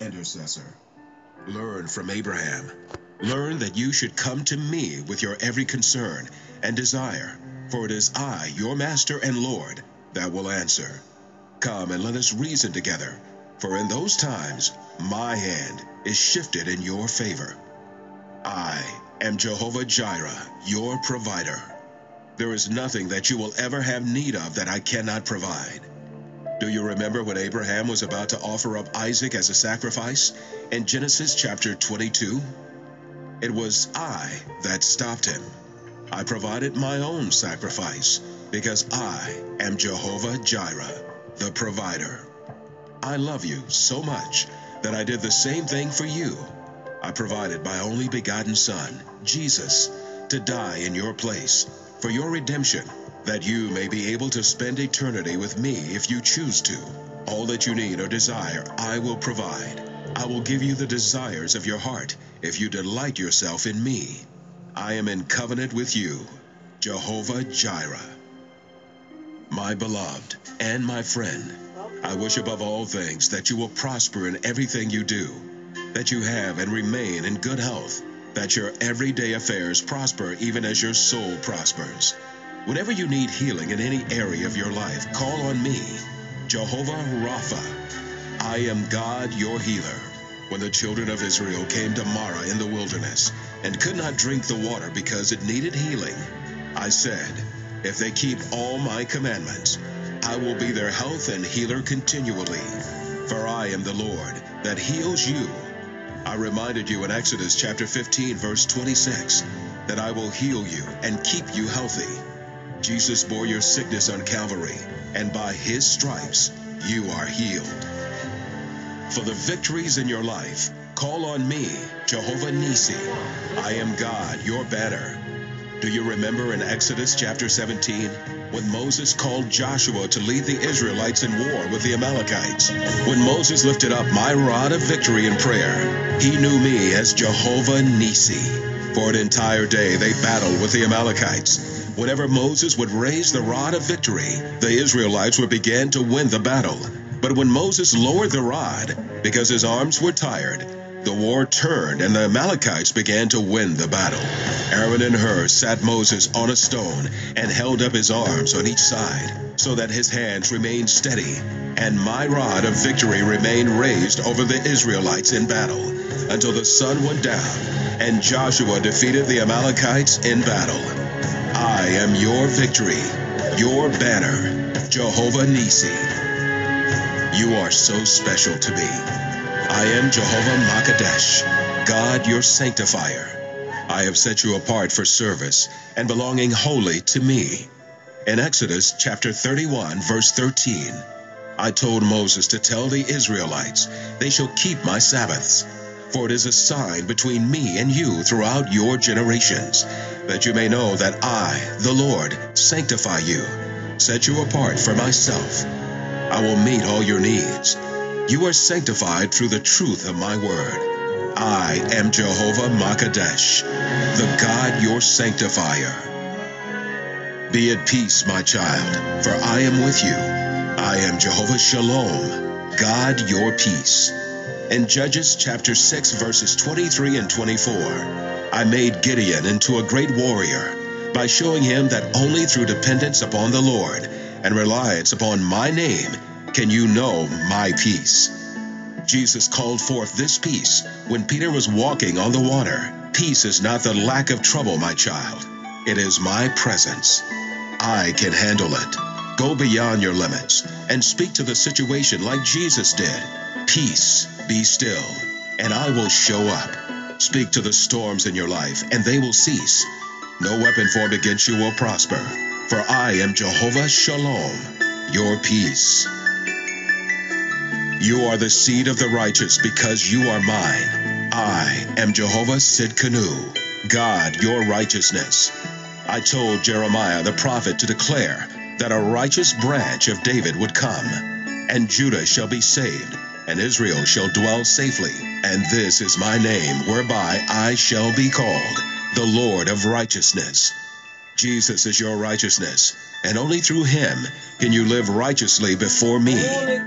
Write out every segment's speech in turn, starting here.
intercessor. Learn from Abraham. Learn that you should come to me with your every concern and desire, for it is I, your master and Lord, that will answer. Come and let us reason together, for in those times my hand is shifted in your favor. I am Jehovah Jireh, your provider. There is nothing that you will ever have need of that I cannot provide. Do you remember when Abraham was about to offer up Isaac as a sacrifice in Genesis chapter 22? It was I that stopped him. I provided my own sacrifice because I am Jehovah Jireh, the provider. I love you so much that I did the same thing for you. I provided my only begotten Son, Jesus, to die in your place for your redemption, that you may be able to spend eternity with me if you choose to. All that you need or desire, I will provide. I will give you the desires of your heart if you delight yourself in me. I am in covenant with you, Jehovah Jireh. My beloved and my friend, I wish above all things that you will prosper in everything you do, that you have and remain in good health, that your everyday affairs prosper even as your soul prospers. Whenever you need healing in any area of your life, call on me, Jehovah Rapha. I am God, your healer. When the children of Israel came to Marah in the wilderness and could not drink the water because it needed healing, I said, If they keep all my commandments, I will be their health and healer continually. For I am the Lord that heals you. I reminded you in Exodus chapter 15, verse 26, that I will heal you and keep you healthy. Jesus bore your sickness on Calvary, and by his stripes you are healed. For the victories in your life, call on me, Jehovah Nisi. I am God, your banner. Do you remember in Exodus chapter 17 when Moses called Joshua to lead the Israelites in war with the Amalekites? When Moses lifted up my rod of victory in prayer, he knew me as Jehovah Nisi. For an entire day they battled with the Amalekites. Whenever Moses would raise the rod of victory, the Israelites would begin to win the battle. But when Moses lowered the rod, because his arms were tired, the war turned and the Amalekites began to win the battle. Aaron and Hur sat Moses on a stone and held up his arms on each side so that his hands remained steady, and my rod of victory remained raised over the Israelites in battle until the sun went down and Joshua defeated the Amalekites in battle. I am your victory, your banner, Jehovah Nisi. You are so special to me. I am Jehovah Makadesh, God your sanctifier. I have set you apart for service and belonging wholly to me. In Exodus chapter 31, verse 13, I told Moses to tell the Israelites they shall keep my Sabbaths, for it is a sign between me and you throughout your generations, that you may know that I, the Lord, sanctify you, set you apart for myself. I will meet all your needs you are sanctified through the truth of my word. I am Jehovah Makadesh, the God your sanctifier. Be at peace, my child, for I am with you. I am Jehovah Shalom, God your peace. In Judges chapter 6, verses 23 and 24, I made Gideon into a great warrior by showing him that only through dependence upon the Lord and reliance upon my name can you know my peace? Jesus called forth this peace when Peter was walking on the water. Peace is not the lack of trouble, my child. It is my presence. I can handle it. Go beyond your limits and speak to the situation like Jesus did. Peace, be still, and I will show up. Speak to the storms in your life, and they will cease. No weapon formed against you will prosper, for I am Jehovah Shalom, your peace. You are the seed of the righteous because you are mine. I am Jehovah Sidkenu, God your righteousness. I told Jeremiah the prophet to declare that a righteous branch of David would come, and Judah shall be saved, and Israel shall dwell safely. And this is my name whereby I shall be called, the Lord of righteousness. Jesus is your righteousness, and only through him can you live righteously before me.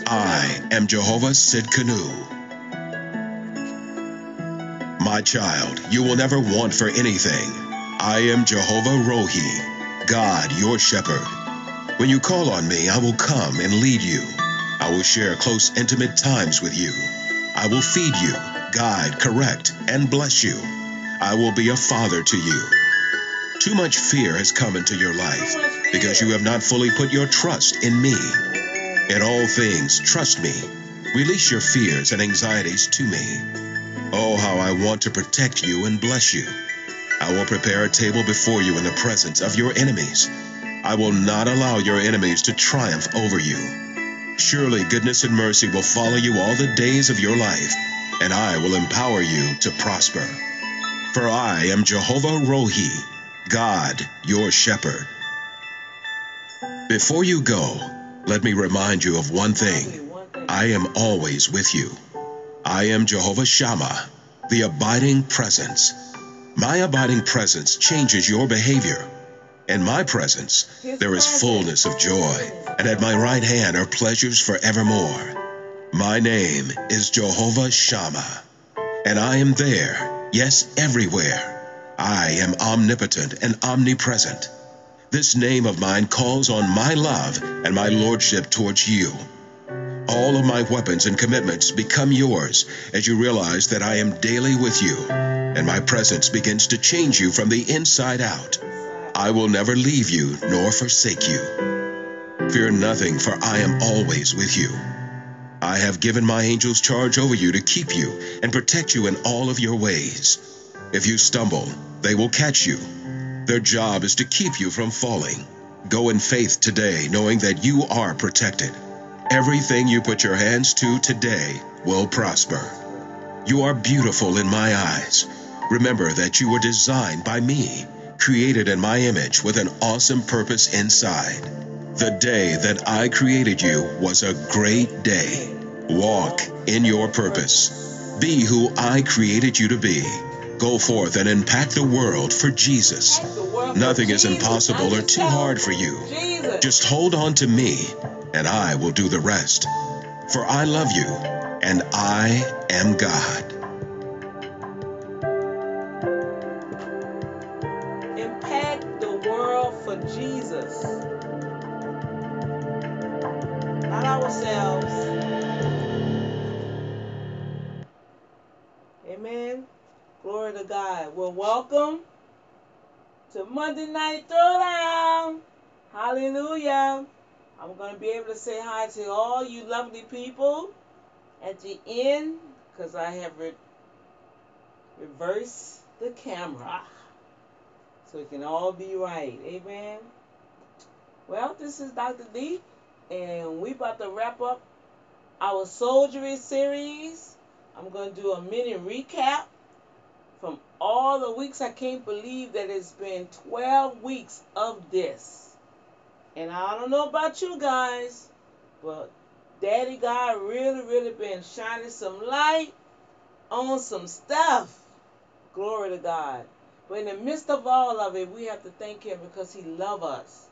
I am Jehovah Sidkenu. My child, you will never want for anything. I am Jehovah Rohi, God, your shepherd. When you call on me, I will come and lead you. I will share close, intimate times with you. I will feed you, guide, correct, and bless you. I will be a father to you. Too much fear has come into your life because you have not fully put your trust in me. In all things, trust me. Release your fears and anxieties to me. Oh, how I want to protect you and bless you. I will prepare a table before you in the presence of your enemies. I will not allow your enemies to triumph over you. Surely goodness and mercy will follow you all the days of your life, and I will empower you to prosper. For I am Jehovah Rohi, God, your shepherd. Before you go, let me remind you of one thing. I am always with you. I am Jehovah Shammah, the abiding presence. My abiding presence changes your behavior. In my presence, there is fullness of joy, and at my right hand are pleasures forevermore. My name is Jehovah Shammah, and I am there, yes, everywhere. I am omnipotent and omnipresent. This name of mine calls on my love and my lordship towards you. All of my weapons and commitments become yours as you realize that I am daily with you, and my presence begins to change you from the inside out. I will never leave you nor forsake you. Fear nothing, for I am always with you. I have given my angels charge over you to keep you and protect you in all of your ways. If you stumble, they will catch you. Their job is to keep you from falling. Go in faith today, knowing that you are protected. Everything you put your hands to today will prosper. You are beautiful in my eyes. Remember that you were designed by me, created in my image with an awesome purpose inside. The day that I created you was a great day. Walk in your purpose. Be who I created you to be. Go forth and impact the world for Jesus. Nothing is impossible or too hard for you. Just hold on to me, and I will do the rest. For I love you, and I am God. Ourselves. Amen. Glory to God. Well, welcome to Monday Night Throwdown. Hallelujah. I'm going to be able to say hi to all you lovely people at the end because I have re- reversed the camera so it can all be right. Amen. Well, this is Dr. D, and we about to wrap up our soldiery series. I'm going to do a mini recap from all the weeks. I can't believe that it's been 12 weeks of this. And I don't know about you guys, but Daddy God really, really been shining some light on some stuff. Glory to God. But in the midst of all of it, we have to thank Him because He loves us.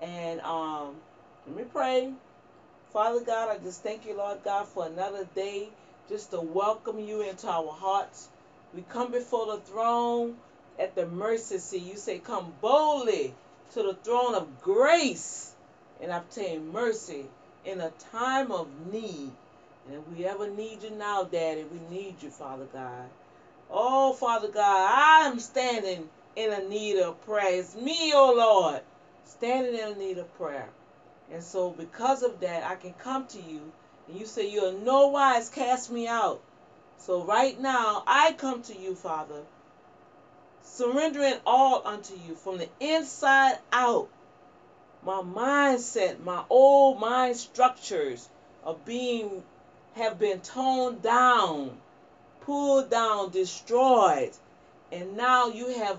And um, let me pray. Father God, I just thank you, Lord God, for another day just to welcome you into our hearts. We come before the throne at the mercy seat. You say, Come boldly to the throne of grace and obtain mercy in a time of need. And if we ever need you now, Daddy, we need you, Father God. Oh, Father God, I am standing in a need of prayer. It's me, oh Lord, standing in a need of prayer. And so, because of that, I can come to you, and you say, You'll no wise cast me out. So, right now, I come to you, Father, surrendering all unto you from the inside out. My mindset, my old mind structures are being, have been toned down, pulled down, destroyed. And now you have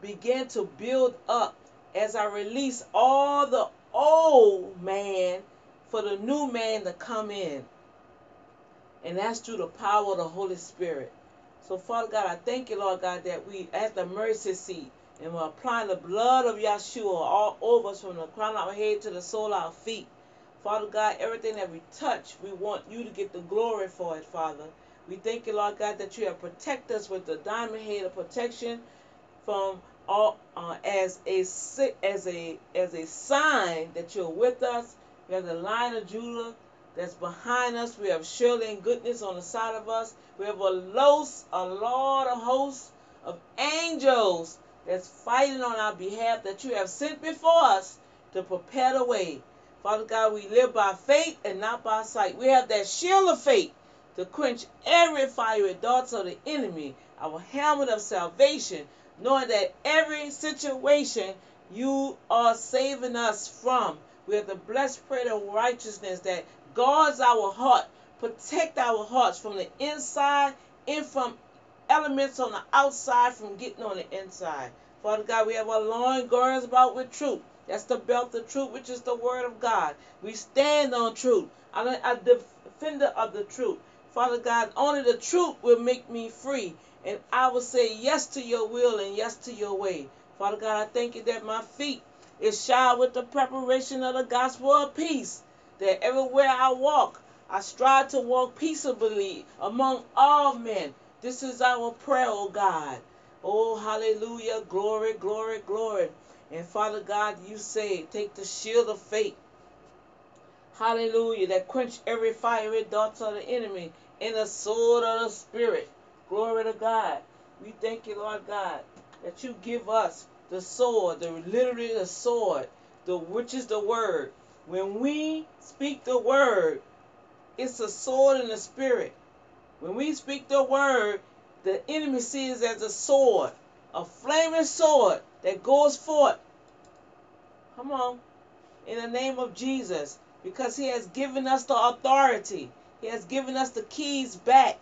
begun to build up as I release all the old man for the new man to come in. And that's through the power of the Holy Spirit. So, Father God, I thank you, Lord God, that we at the mercy seat and we're applying the blood of Yeshua all over us from the crown of our head to the sole of our feet. Father God, everything that we touch, we want you to get the glory for it, Father. We thank you, Lord God, that you have protected us with the diamond head of protection from all uh, as a as a as a sign that you're with us. We have the Lion of Judah that's behind us. We have surely and goodness on the side of us. We have a los, a Lord of hosts of angels that's fighting on our behalf that you have sent before us to prepare the way. Father God, we live by faith and not by sight. We have that shield of faith to quench every fiery darts of the enemy, our helmet of salvation, knowing that every situation you are saving us from. We have the breastplate of righteousness that guards our heart, protect our hearts from the inside and from elements on the outside from getting on the inside. Father God, we have our loin girded about with truth. That's the belt of truth, which is the word of God. We stand on truth. I'm a defender of the truth. Father God, only the truth will make me free. And I will say yes to your will and yes to your way. Father God, I thank you that my feet is shod with the preparation of the gospel of peace. That everywhere I walk, I strive to walk peaceably among all men. This is our prayer, O God. Oh, hallelujah. Glory, glory, glory. And Father God, you say, take the shield of faith. Hallelujah. That quench every fiery darts of the enemy in the sword of the Spirit. Glory to God. We thank you, Lord God, that you give us the sword, the literally the sword, the which is the word. When we speak the word, it's a sword in the spirit. When we speak the word, the enemy sees as a sword, a flaming sword that goes forth. Come on. In the name of Jesus. Because he has given us the authority. He has given us the keys back.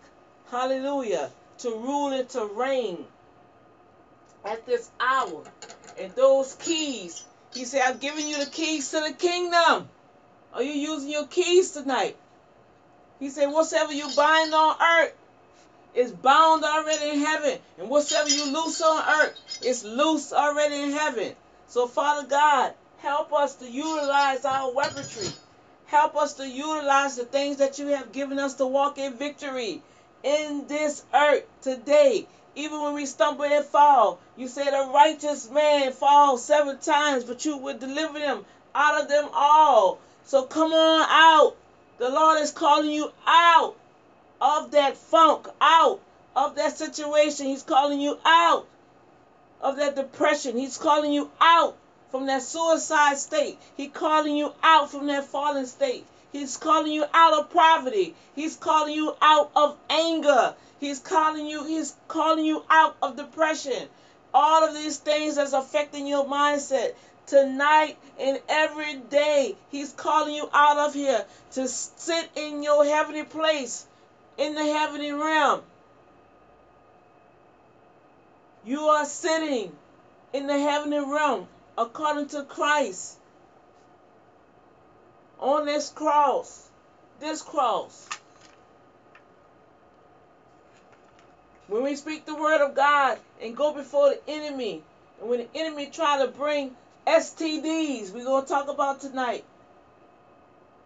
Hallelujah. To rule and to reign at this hour. And those keys, he said, I've given you the keys to the kingdom. Are you using your keys tonight? He said, whatsoever you bind on earth is bound already in heaven. And whatsoever you loose on earth is loose already in heaven. So, Father God, help us to utilize our weaponry. Help us to utilize the things that you have given us to walk in victory in this earth today. Even when we stumble and fall, you said a righteous man falls seven times, but you would deliver them out of them all. So come on out. The Lord is calling you out of that funk, out of that situation. He's calling you out of that depression. He's calling you out from that suicide state. He's calling you out from that fallen state. He's calling you out of poverty. He's calling you out of anger. He's calling you, he's calling you out of depression. All of these things that's affecting your mindset tonight and every day. He's calling you out of here to sit in your heavenly place in the heavenly realm. You are sitting in the heavenly realm according to Christ on this cross. This cross. When we speak the word of God and go before the enemy, and when the enemy try to bring STDs, we're going to talk about tonight.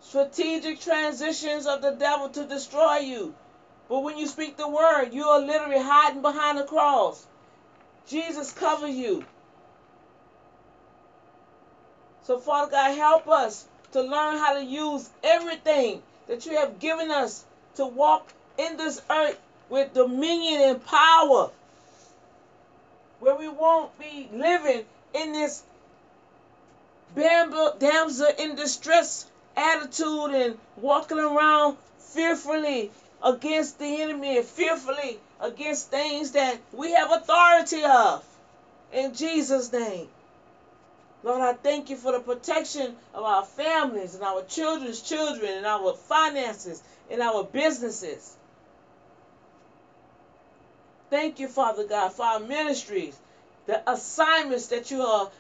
Strategic transitions of the devil to destroy you. But when you speak the word, you are literally hiding behind the cross. Jesus covers you. So, Father God, help us to learn how to use everything that you have given us to walk in this earth with dominion and power. Where we won't be living in this damsel in distress attitude and walking around fearfully against the enemy and fearfully against things that we have authority of. In Jesus' name. Lord, I thank you for the protection of our families and our children's children and our finances and our businesses. Thank you, Father God, for our ministries, the assignments that you are,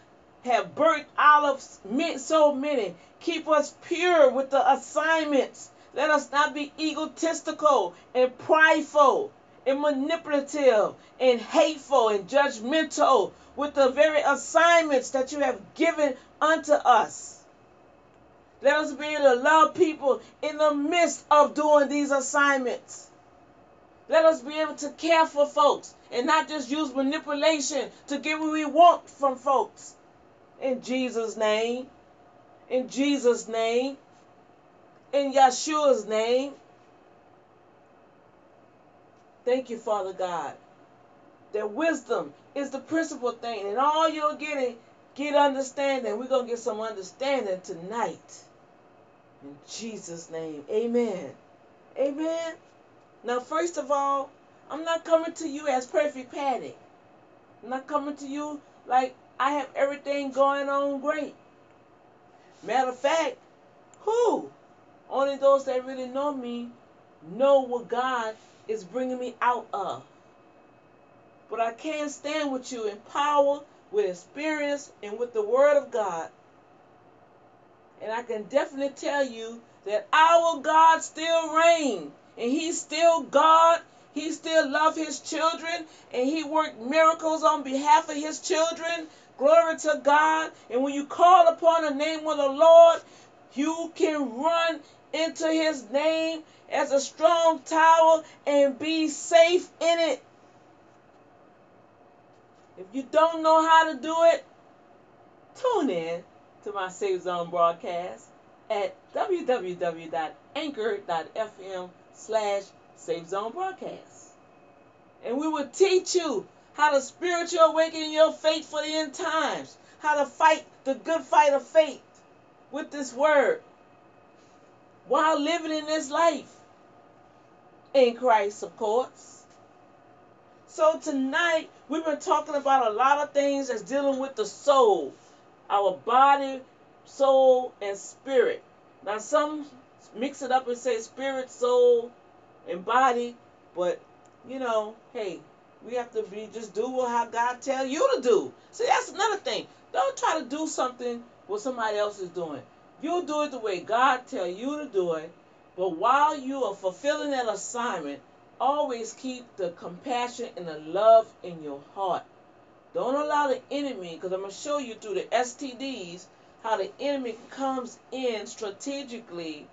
have birthed out of so many. Keep us pure with the assignments. Let us not be egotistical and prideful and manipulative and hateful and judgmental with the very assignments that you have given unto us. Let us be able to love people in the midst of doing these assignments. Let us be able to care for folks and not just use manipulation to get what we want from folks. In Jesus' name. In Jesus' name. In Yeshua's name. Thank you, Father God. That wisdom is the principal thing. And all you're getting, get understanding. We're going to get some understanding tonight. In Jesus' name. Amen. Amen. Now, first of all, I'm not coming to you as perfect Patty. I'm not coming to you like I have everything going on great. Matter of fact, who? Only those that really know me know what God is bringing me out of. But I can't stand with you in power, with experience, and with the Word of God. And I can definitely tell you that our God still reigns. And He's still God. He still loves His children. And He worked miracles on behalf of His children. Glory to God. And when you call upon the name of the Lord, you can run into His name as a strong tower and be safe in it. If you don't know how to do it, tune in to my Safe Zone broadcast at www.anchor.fm slash Safe Zone broadcast. And we will teach you how to spiritual awaken your faith for the end times, how to fight the good fight of faith with this word while living in this life in Christ, of course. So tonight we've been talking about a lot of things that's dealing with the soul, our body, soul, and spirit. Now some mix it up and say spirit, soul, and body, but you know, hey, we have to be just do what how God tell you to do. See, that's another thing. Don't try to do something what somebody else is doing. You do it the way God tell you to do it. But while you are fulfilling that assignment, always keep the compassion and the love in your heart. Don't allow the enemy, because I'm going to show you through the STDs how the enemy comes in strategically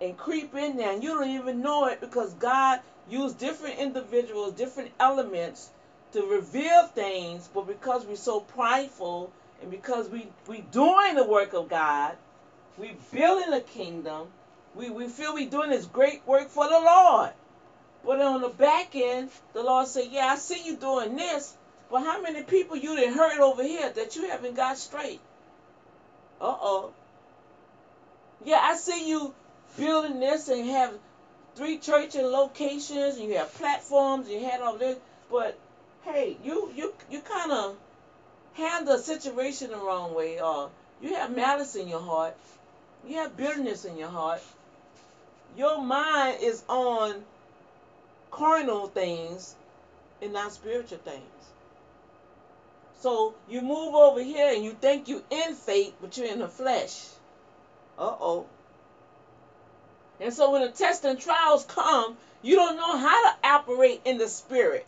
and creep in there. And you don't even know it because God used different individuals, different elements to reveal things. But because we're so prideful and because we, we doing the work of God, we building a kingdom, we, we feel we doing this great work for the Lord. But on the back end, the Lord said, Yeah, I see you doing this, but how many people you didn't hurt over here that you haven't got straight? Uh oh. Yeah, I see you building this and have three church and locations and you have platforms, you had all this, but hey, you you you kind of handle a situation the wrong way, or you have malice in your heart, you have bitterness in your heart. Your mind is on carnal things and not spiritual things. So you move over here and you think you're in faith, but you're in the flesh. Uh oh. And so when the tests and trials come, you don't know how to operate in the spirit.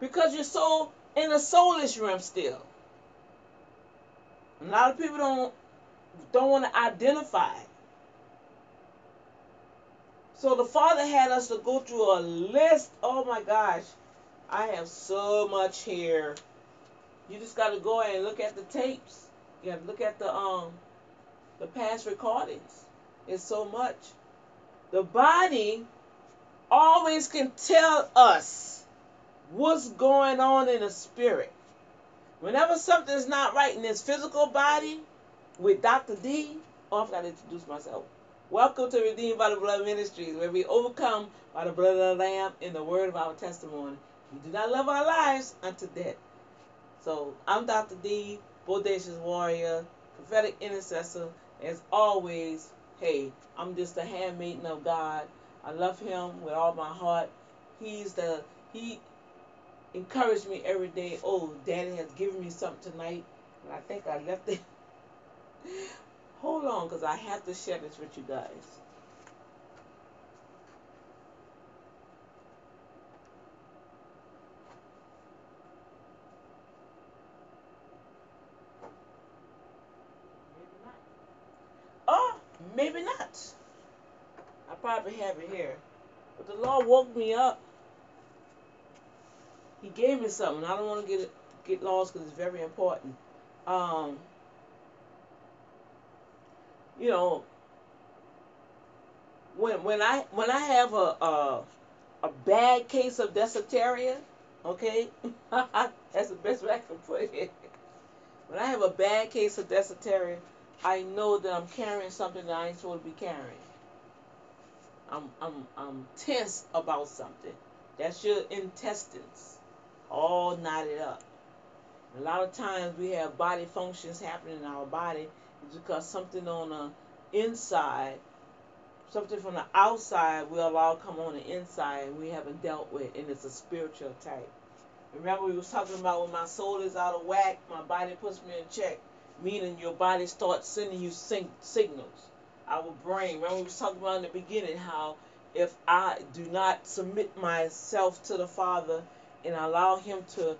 Because you're so in the soulish realm still. A lot of people don't don't want to identify. So the Father had us to go through a list. Oh my gosh. I have so much here. You just gotta go and look at the tapes. You have to look at the um the past recordings. It's so much. The body always can tell us what's going on in the spirit. Whenever something's not right in this physical body, with Dr. D, oh, I forgot to introduce myself. Welcome to Redeemed by the Blood Ministries, where we overcome by the blood of the Lamb and the word of our testimony. We do not love our lives unto death. So I'm Dr. D, Bodacious Warrior, prophetic intercessor. As always, hey, I'm just a handmaiden of God. I love him with all my heart. He's the he encouraged me every day. Oh, Daddy has given me something tonight, and I think I left it. Hold on, because I have to share this with you guys. Maybe not. Oh, maybe not. I probably have it here. But the Lord woke me up. He gave me something. I don't want to get get lost because it's very important. Um, you know, when when I when I have a a, a bad case of dysentery, okay, that's the best way I can put it. When I have a bad case of dysentery, I know that I'm carrying something that I ain't supposed to be carrying. I'm I'm I'm tense about something. That's your intestines, all knotted up. A lot of times we have body functions happening in our body because something on the inside, something from the outside will allow come on the inside and we haven't dealt with, and it's a spiritual type. Remember we was talking about when my soul is out of whack, my body puts me in check, meaning your body starts sending you sing- signals. Our brain, remember we was talking about in the beginning how if I do not submit myself to the Father and allow Him to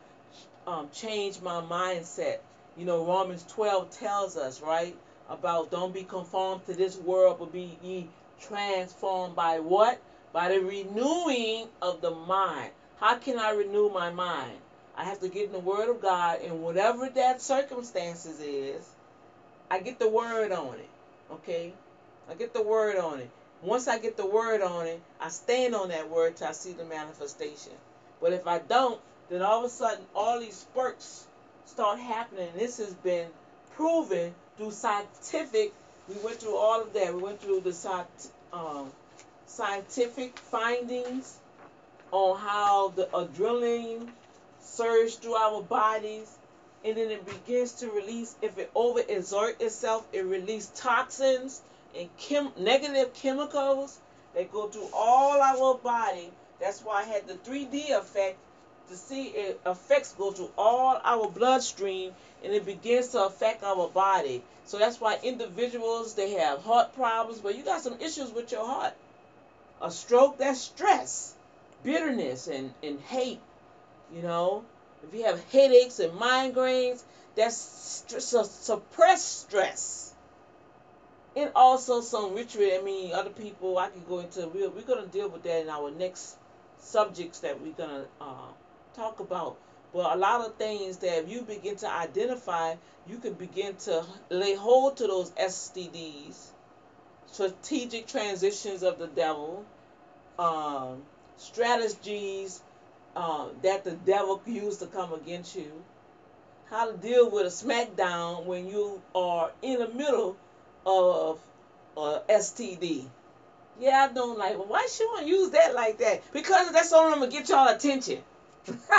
um, change my mindset, you know, Romans 12 tells us, right, about don't be conformed to this world, but be ye transformed by what? By the renewing of the mind. How can I renew my mind? I have to get in the Word of God, and whatever that circumstances is, I get the Word on it. Okay? I get the Word on it. Once I get the Word on it, I stand on that Word till I see the manifestation. But if I don't, then all of a sudden, all these spurts start happening. This has been proven through scientific. We went through all of that. We went through the um, scientific findings on how the adrenaline surges through our bodies and then it begins to release if it overexert itself it releases toxins and chem- negative chemicals that go through all our body that's why i had the 3d effect to see it affects go through all our bloodstream and it begins to affect our body so that's why individuals they have heart problems but you got some issues with your heart a stroke that's stress bitterness and, and hate, you know. If you have headaches and migraines, that's suppressed stress. And also some ritual, I mean, other people, I can go into, we're, we're going to deal with that in our next subjects that we're going to uh, talk about. But a lot of things that if you begin to identify, you can begin to lay hold to those STDs, strategic transitions of the devil, um, strategies uh, that the devil used to come against you, how to deal with a smackdown when you are in the middle of uh, STD. Yeah, I don't like. Well, why she want to use that like that? Because that's only gonna get y'all attention.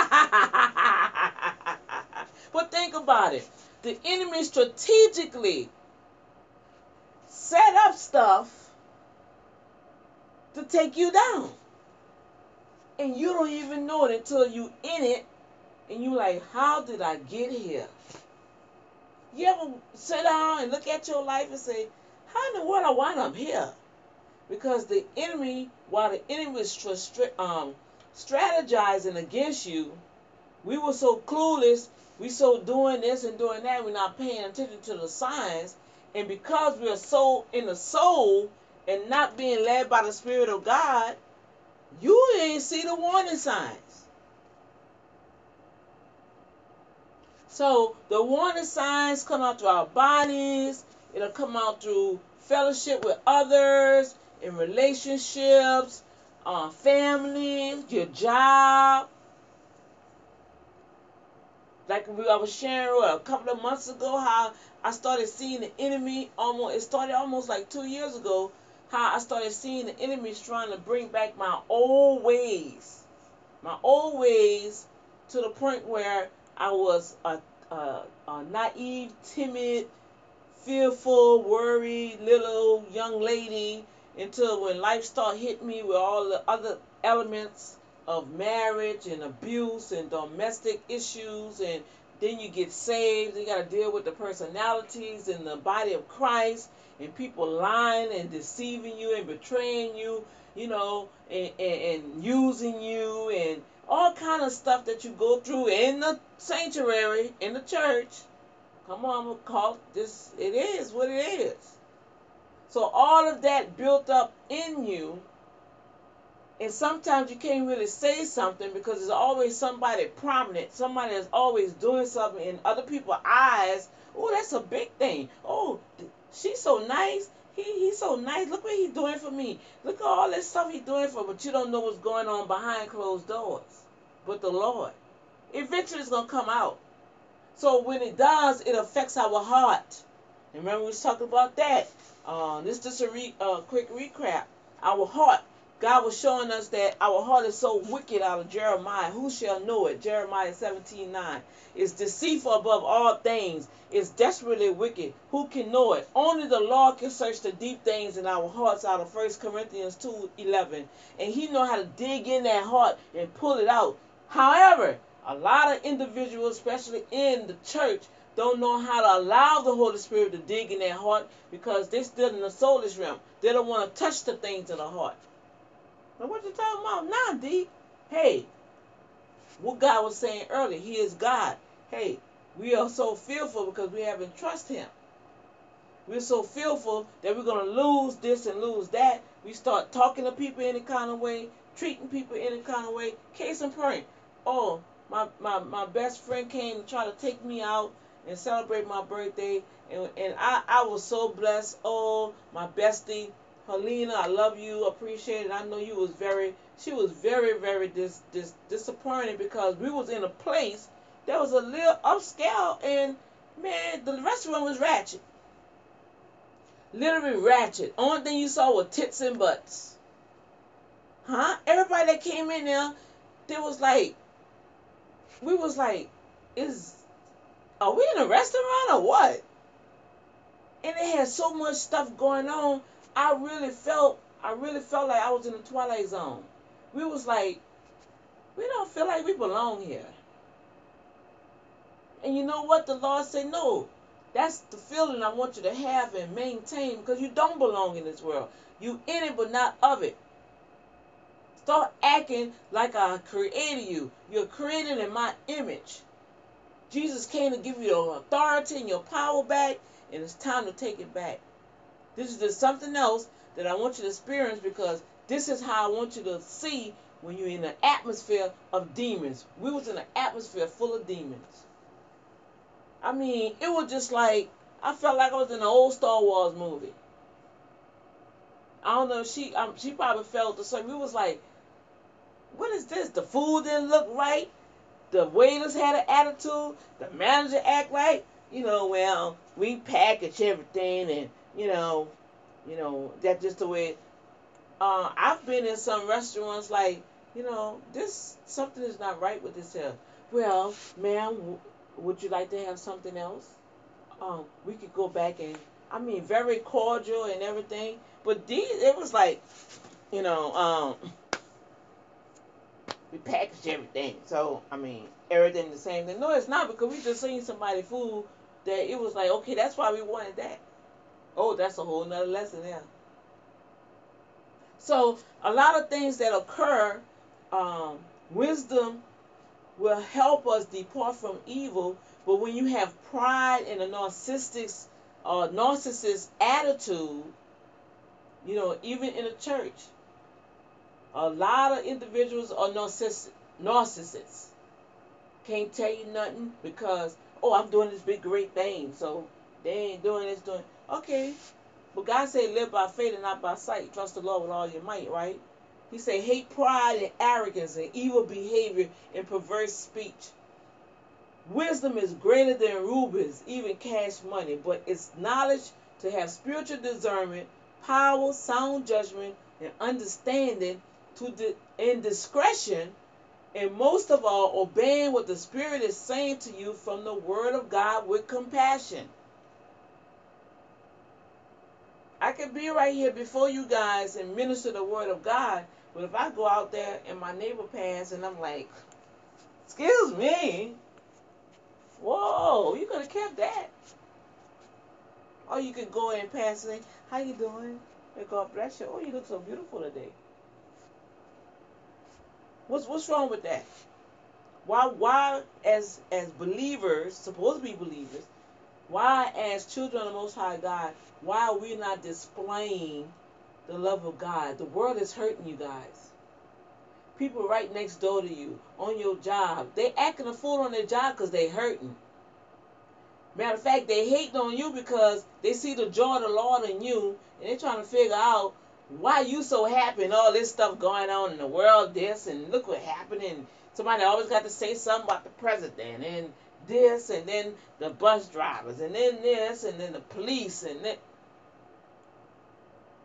but think about it. The enemy strategically set up stuff to take you down and you don't even know it until you in it and you like how did i get here you ever sit down and look at your life and say how in the world i wind up here because the enemy while the enemy was um, strategizing against you we were so clueless we so doing this and doing that we're not paying attention to the signs and because we're so in the soul and not being led by the spirit of god you ain't see the warning signs. So the warning signs come out through our bodies. It'll come out through fellowship with others, in relationships, uh, family, your job. Like we, I was sharing a couple of months ago how I started seeing the enemy almost. It started almost like two years ago how I started seeing the enemies trying to bring back my old ways, my old ways to the point where I was a, a, a naive, timid, fearful, worried little young lady until when life start hitting me with all the other elements of marriage and abuse and domestic issues and then you get saved you got to deal with the personalities and the body of christ and people lying and deceiving you and betraying you, you know, and, and, and using you and all kind of stuff that you go through in the sanctuary, in the church. Come on, we'll call this, it is what it is. So all of that built up in you and sometimes you can't really say something because there's always somebody prominent, somebody that's always doing something in other people's eyes. Oh, that's a big thing. Oh, she's so nice. He he's so nice. Look what he's doing for me. Look at all this stuff he's doing for, me, but you don't know what's going on behind closed doors. But the Lord, eventually it's gonna come out. So when it does, it affects our heart. Remember we was talking about that. Uh, this just a re, uh, quick recap. Our heart God was showing us that our heart is so wicked out of Jeremiah. Who shall know it? Jeremiah 17 9. It's deceitful above all things. It's desperately wicked. Who can know it? Only the Lord can search the deep things in our hearts out of 1 Corinthians 2 11. And He know how to dig in that heart and pull it out. However, a lot of individuals, especially in the church, don't know how to allow the Holy Spirit to dig in their heart because they're still in the soulish realm. They don't want to touch the things in the heart. Now what you talking about? Nah, D. Hey, what God was saying earlier, He is God. Hey, we are so fearful because we haven't trust Him. We're so fearful that we're gonna lose this and lose that. We start talking to people any kind of way, treating people any kind of way. Case in point, oh, my, my, my best friend came to try to take me out and celebrate my birthday, and, and I, I was so blessed. Oh, my bestie, Helena, I love you, appreciate it. I know you was very, she was very, very dis, dis, disappointed because we was in a place that was a little upscale and man, the restaurant was ratchet. Literally ratchet. Only thing you saw was tits and butts. Huh? Everybody that came in there, there was like, we was like, is, are we in a restaurant or what? And it had so much stuff going on I really felt I really felt like I was in the twilight zone. We was like, we don't feel like we belong here. And you know what? The Lord said, no. That's the feeling I want you to have and maintain because you don't belong in this world. You in it but not of it. Start acting like I created you. You're created in my image. Jesus came to give you your authority and your power back, and it's time to take it back. This is just something else that I want you to experience because this is how I want you to see when you're in an atmosphere of demons. We was in an atmosphere full of demons. I mean, it was just like I felt like I was in an old Star Wars movie. I don't know. She um, she probably felt the same. We was like, what is this? The food didn't look right. The waiters had an attitude. The manager act like, you know, well, we package everything and you know, you know, that's just the way. Uh, I've been in some restaurants like, you know, this something is not right with this here. Well, ma'am, w- would you like to have something else? Um, we could go back and, I mean, very cordial and everything. But these, it was like, you know, um, we packaged everything. So, I mean, everything the same thing. No, it's not because we just seen somebody food that it was like, okay, that's why we wanted that. Oh, that's a whole nother lesson there. So a lot of things that occur, um, wisdom will help us depart from evil. But when you have pride and a narcissistic, uh, narcissist attitude, you know, even in a church, a lot of individuals are narciss- narcissists. Can't tell you nothing because oh, I'm doing this big great thing, so they ain't doing this doing. Okay. But God said live by faith and not by sight. Trust the Lord with all your might, right? He said hate pride and arrogance and evil behavior and perverse speech. Wisdom is greater than rubies, even cash money, but it's knowledge to have spiritual discernment, power, sound judgment, and understanding to di- and discretion, and most of all, obeying what the Spirit is saying to you from the Word of God with compassion. I can be right here before you guys and minister the word of God, but if I go out there and my neighbor pass and I'm like, excuse me, whoa, you could have kept that. Or you could go and pass and say, how you doing? And God bless you. Oh, you look so beautiful today. What's what's wrong with that? Why why as as believers, supposed to be believers, why as children of the Most High God why are we not displaying the love of God? The world is hurting you guys. people right next door to you, on your job. They acting a fool on their job because they hurting. Matter of fact, they hating on you because they see the joy of the Lord in you, and they trying to figure out why you so happy and all this stuff going on in the world, this and look what happened, and somebody always got to say something about the president and this, and then the bus drivers, and then this, and then the police, and then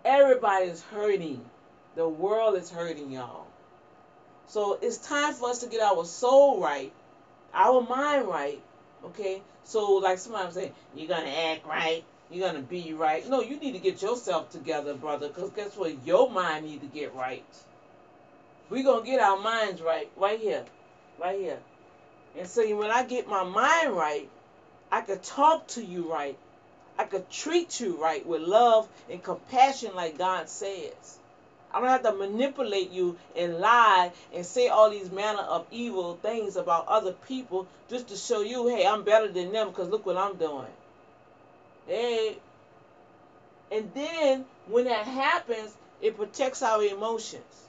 everybody's hurting. The world is hurting, y'all. So it's time for us to get our soul right, our mind right, okay? So like somebody saying, you're gonna act right, you're gonna be right. No, you need to get yourself together, brother, because guess what? Your mind need to get right. We're gonna get our minds right, right here, right here. And so when I get my mind right, I could talk to you right. I could treat you right with love and compassion like God says. I don't have to manipulate you and lie and say all these manner of evil things about other people just to show you, hey, I'm better than them because look what I'm doing. Hey. And then when that happens, it protects our emotions.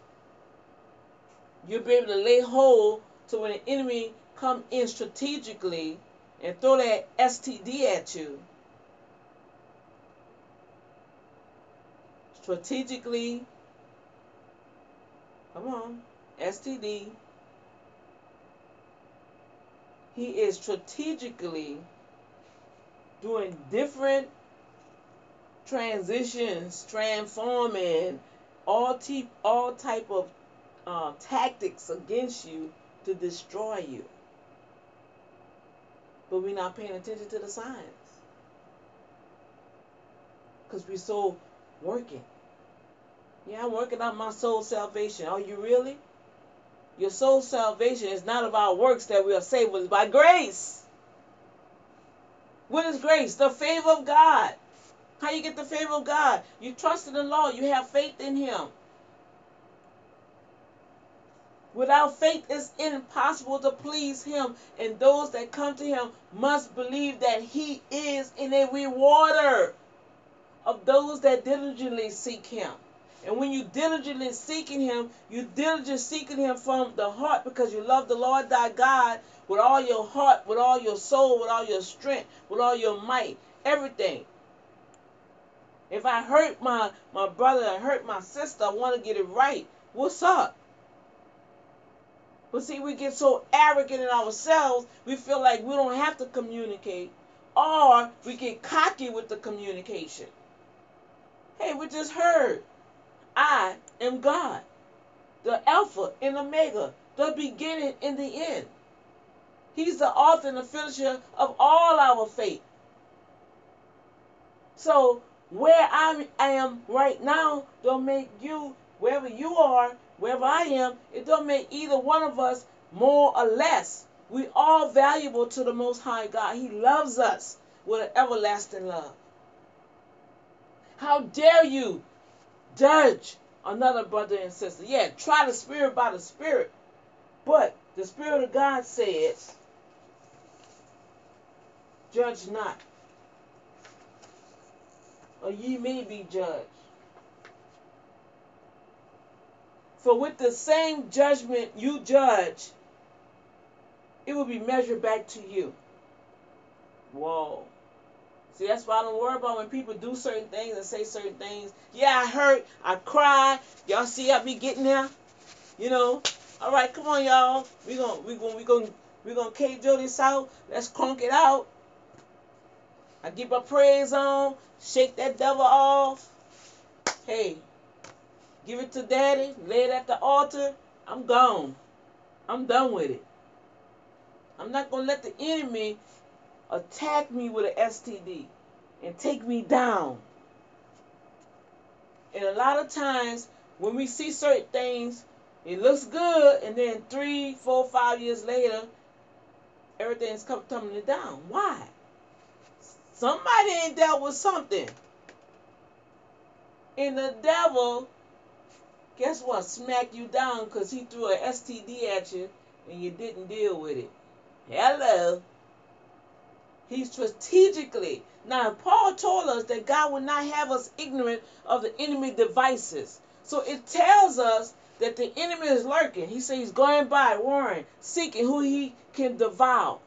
You'll be able to lay hold to when the enemy come in strategically and throw that STD at you. Strategically Come on. STD. He is strategically doing different transitions, transforming all type all type of uh, tactics against you to destroy you. But we're not paying attention to the signs because we're so working. Yeah, I'm working on my soul salvation. Are you really? Your soul salvation is not about works that we are saved, it's by grace. What is grace? The favor of God. How you get the favor of God? You trust in the Lord. You have faith in Him. Without faith, it's impossible to please Him. And those that come to Him must believe that He is in a rewarder of those that diligently seek Him. And when you diligently seeking him, you diligently seeking him from the heart because you love the Lord thy God with all your heart, with all your soul, with all your strength, with all your might, everything. If I hurt my, my brother, I hurt my sister, I want to get it right. What's up? But see, we get so arrogant in ourselves, we feel like we don't have to communicate. Or we get cocky with the communication. Hey, we just heard. I am God, the Alpha and Omega, the beginning and the end. He's the author and the finisher of all our faith. So where I am right now don't make you, wherever you are, wherever I am, it don't make either one of us more or less. We all valuable to the Most High God. He loves us with an everlasting love. How dare you judge another brother and sister. Yeah, try the spirit by the spirit. But the spirit of God says, judge not, or ye may be judged. For with the same judgment you judge, it will be measured back to you. Whoa. See, that's why I don't worry about when people do certain things and say certain things. Yeah, I hurt, I cry. Y'all see I be getting there? You know? All right, come on, y'all. We're gonna we gonna we gonna we gonna K this out. Let's crunk it out. I get my praise on, shake that devil off. Hey, give it to daddy, lay it at the altar. I'm gone. I'm done with it. I'm not gonna let the enemy attack me with an STD and take me down. And a lot of times when we see certain things, it looks good, and then three, four, five years later, everything's coming down. Why? Somebody ain't dealt with something. And the devil, guess what? Smack you down because he threw an STD at you and you didn't deal with it. Hello. He strategically. Now, Paul told us that God will not have us ignorant of the enemy devices. So it tells us that the enemy is lurking. He says he's going by, warring, seeking who he can devour.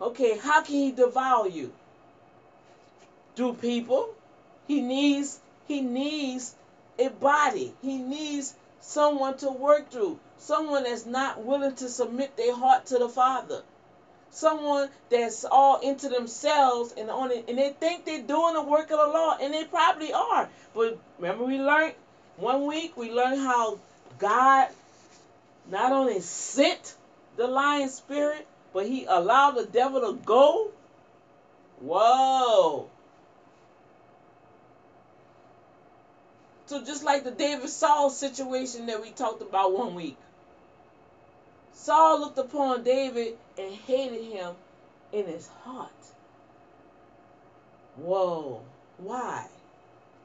Okay, how can he devour you? Through people. He needs he needs a body. He needs someone to work through. Someone that's not willing to submit their heart to the Father. Someone that's all into themselves and on it, and they think they're doing the work of the Lord, and they probably are. But remember, we learned one week we learned how God not only sent the lion spirit, but he allowed the devil to go. Whoa. So just like the David Saul situation that we talked about one week. Saul looked upon David and hated him in his heart. Whoa. Why?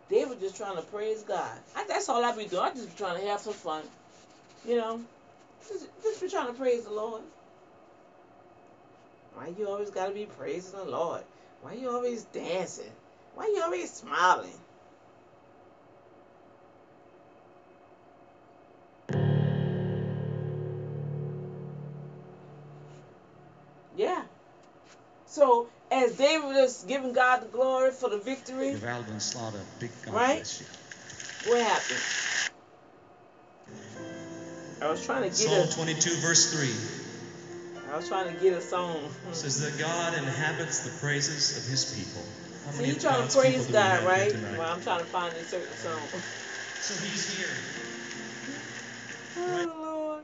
They were just trying to praise God. I, that's all I be doing. I just be trying to have some fun. You know? Just, just be trying to praise the Lord. Why you always gotta be praising the Lord? Why you always dancing? Why you always smiling? So as David was giving God the glory for the victory, Alvin Slaughter, big God Right? what happened? I was trying to get Psalm a, 22, verse 3 I was trying to get a song. says that God inhabits the praises of his people. How many you trying to praise people do we God, right? Well, I'm trying to find a certain song. So he's here. Oh Lord.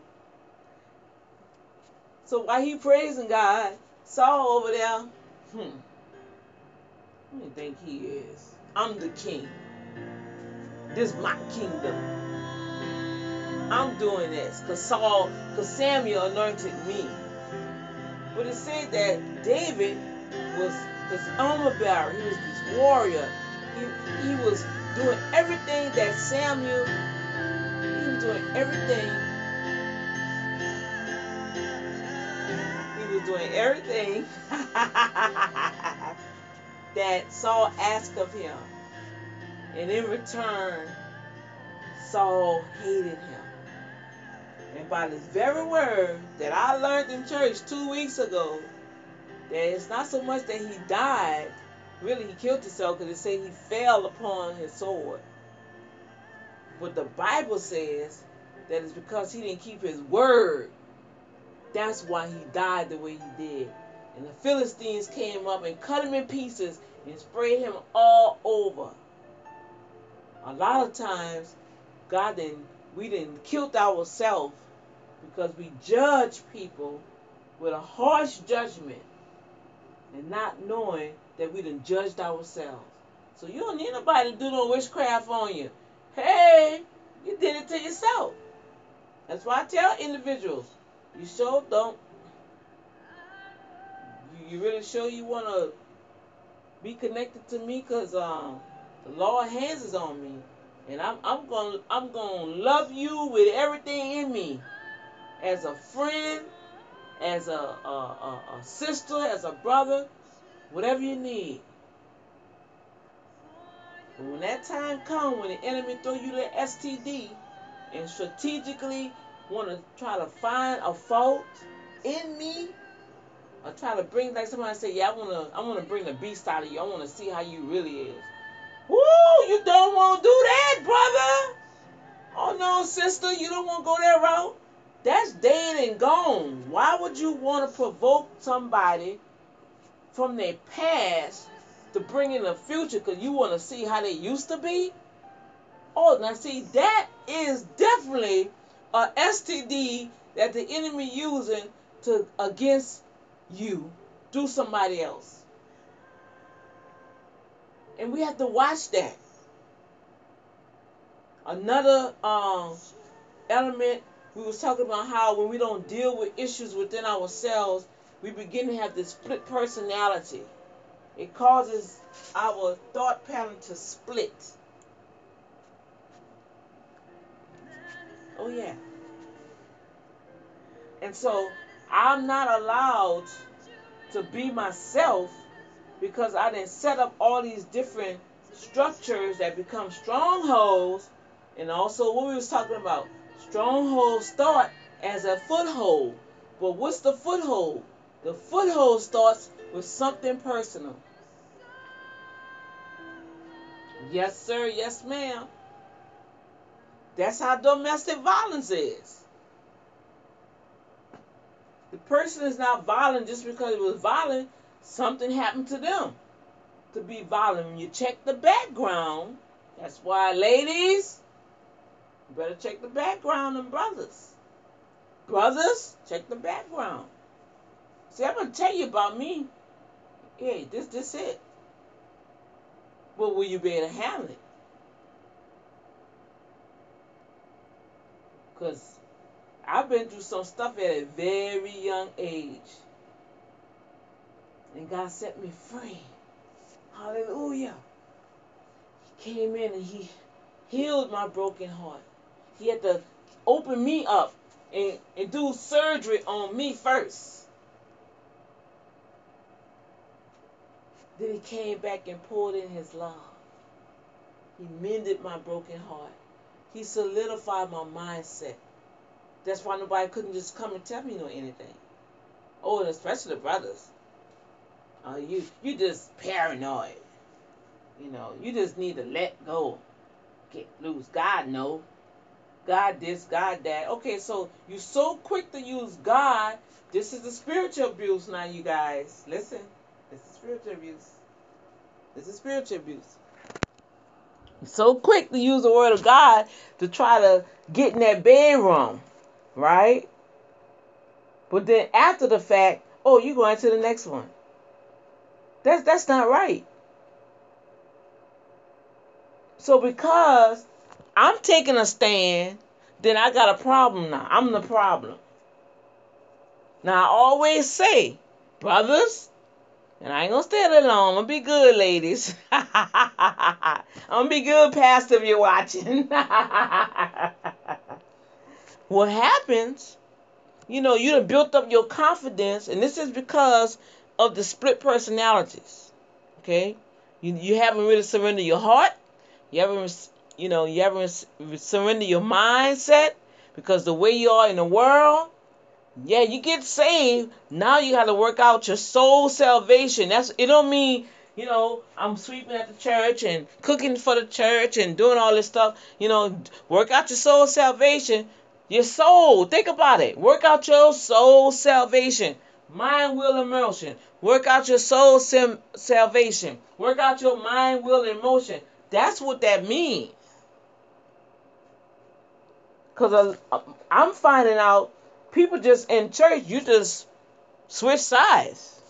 So why he praising God, Saul over there, hmm. Who do you think he is? I'm the king. This my kingdom. I'm doing this because Saul, because Samuel anointed me. But it said that David was this armor bearer. He was this warrior. He, he was doing everything that Samuel, he was doing everything was doing everything that Saul asked of him. And in return, Saul hated him. And by this very word that I learned in church two weeks ago, that it's not so much that he died, really he killed himself because it said he fell upon his sword. But the Bible says that it's because he didn't keep his word. That's why he died the way he did. And the Philistines came up and cut him in pieces and sprayed him all over. A lot of times, God didn't, we didn't kill ourselves because we judge people with a harsh judgment and not knowing that we done judged ourselves. So you don't need nobody to do no witchcraft on you. Hey, you did it to yourself. That's why I tell individuals, you sure don't. You, really sure you want to be connected to me? Cause um, the Lord hands is on me, and I'm I'm gonna I'm gonna love you with everything in me, as a friend, as a a, a, a sister, as a brother, whatever you need. But when that time comes, when the enemy throw you the STD, and strategically want to try to find a fault in me, or try to bring like somebody say, yeah, I wanna I wanna bring the beast out of you. I wanna see how you really is. Woo, you don't want to do that, brother. Oh no, sister, you don't want to go that route. That's dead and gone. Why would you want to provoke somebody from their past to bring in the future because you want to see how they used to be? Oh, now see, that is definitely a STD that the enemy using to against you through somebody else. And we have to watch that. Another um, element we was talking about how when we don't deal with issues within ourselves, we begin to have this split personality. It causes our thought pattern to split. Oh yeah. And so I'm not allowed to be myself because I didn't set up all these different structures that become strongholds and also what we was talking about Strongholds start as a foothold. But what's the foothold? The foothold starts with something personal. Yes, sir. Yes, ma'am. That's how domestic violence is. The person is not violent just because it was violent. Something happened to them to be violent. When you check the background, that's why, ladies, you better check the background and brothers. Brothers, check the background. See, I'm gonna tell you about me. Hey, this this it. But will you be able to handle it? Cause I've been through some stuff at a very young age. And God set me free. Hallelujah. He came in and he healed my broken heart. He had to open me up and, and do surgery on me first. Then he came back and poured in his love. He mended my broken heart. He solidified my mindset. That's why nobody couldn't just come and tell me no anything. Oh, and especially the brothers. Uh, you you just paranoid. You know, you just need to let go. Get loose. God know. God this, God that. Okay, so you so quick to use God. This is the spiritual abuse now, you guys. Listen. This is spiritual abuse. This is spiritual abuse. So quick to use the word of God to try to get in that bedroom, right? But then after the fact, oh, you're going to the next one. That's that's not right. So because I'm taking a stand, then I got a problem now. I'm the problem. Now I always say, brothers, and I ain't gonna stay that long. I'm gonna be good, ladies. I'm gonna be good, Pastor, if you're watching. what happens, you know, you have built up your confidence, and this is because of the split personalities. Okay? You, you haven't really surrendered your heart. You haven't, you know, you haven't surrendered your mindset because the way you are in the world, yeah, you get saved. Now you got to work out your soul salvation. That's it. Don't mean you know I'm sweeping at the church and cooking for the church and doing all this stuff. You know, work out your soul salvation. Your soul. Think about it. Work out your soul salvation. Mind, will, emotion. Work out your soul sim- salvation. Work out your mind, will, emotion. That's what that means. Because uh, I'm finding out people just in church, you just switch sides.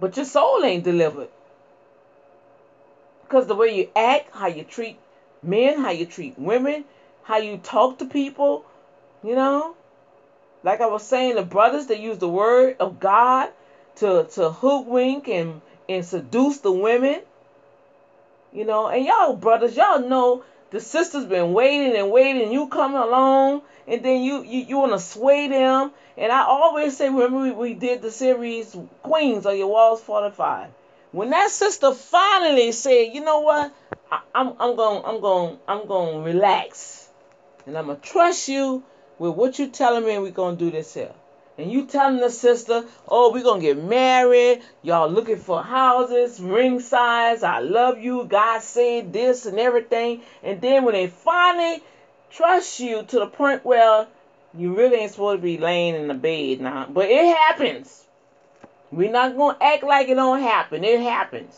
But your soul ain't delivered. Because the way you act, how you treat men, how you treat women, how you talk to people, you know, like I was saying, the brothers that use the word of God to to hoodwink and and seduce the women. You know, and y'all brothers, y'all know the sisters been waiting and waiting. You come along, and then you you, you want to sway them. And I always say, remember we, we did the series Queens or Your Walls Fortified. When that sister finally said, you know what, I, I'm I'm going I'm going I'm going to relax, and I'm gonna trust you with what you telling me we're gonna do this here. And you telling the sister, oh, we're gonna get married, y'all looking for houses, ring size, I love you, God said this and everything. And then when they finally trust you to the point where you really ain't supposed to be laying in the bed now. But it happens. We're not gonna act like it don't happen. It happens.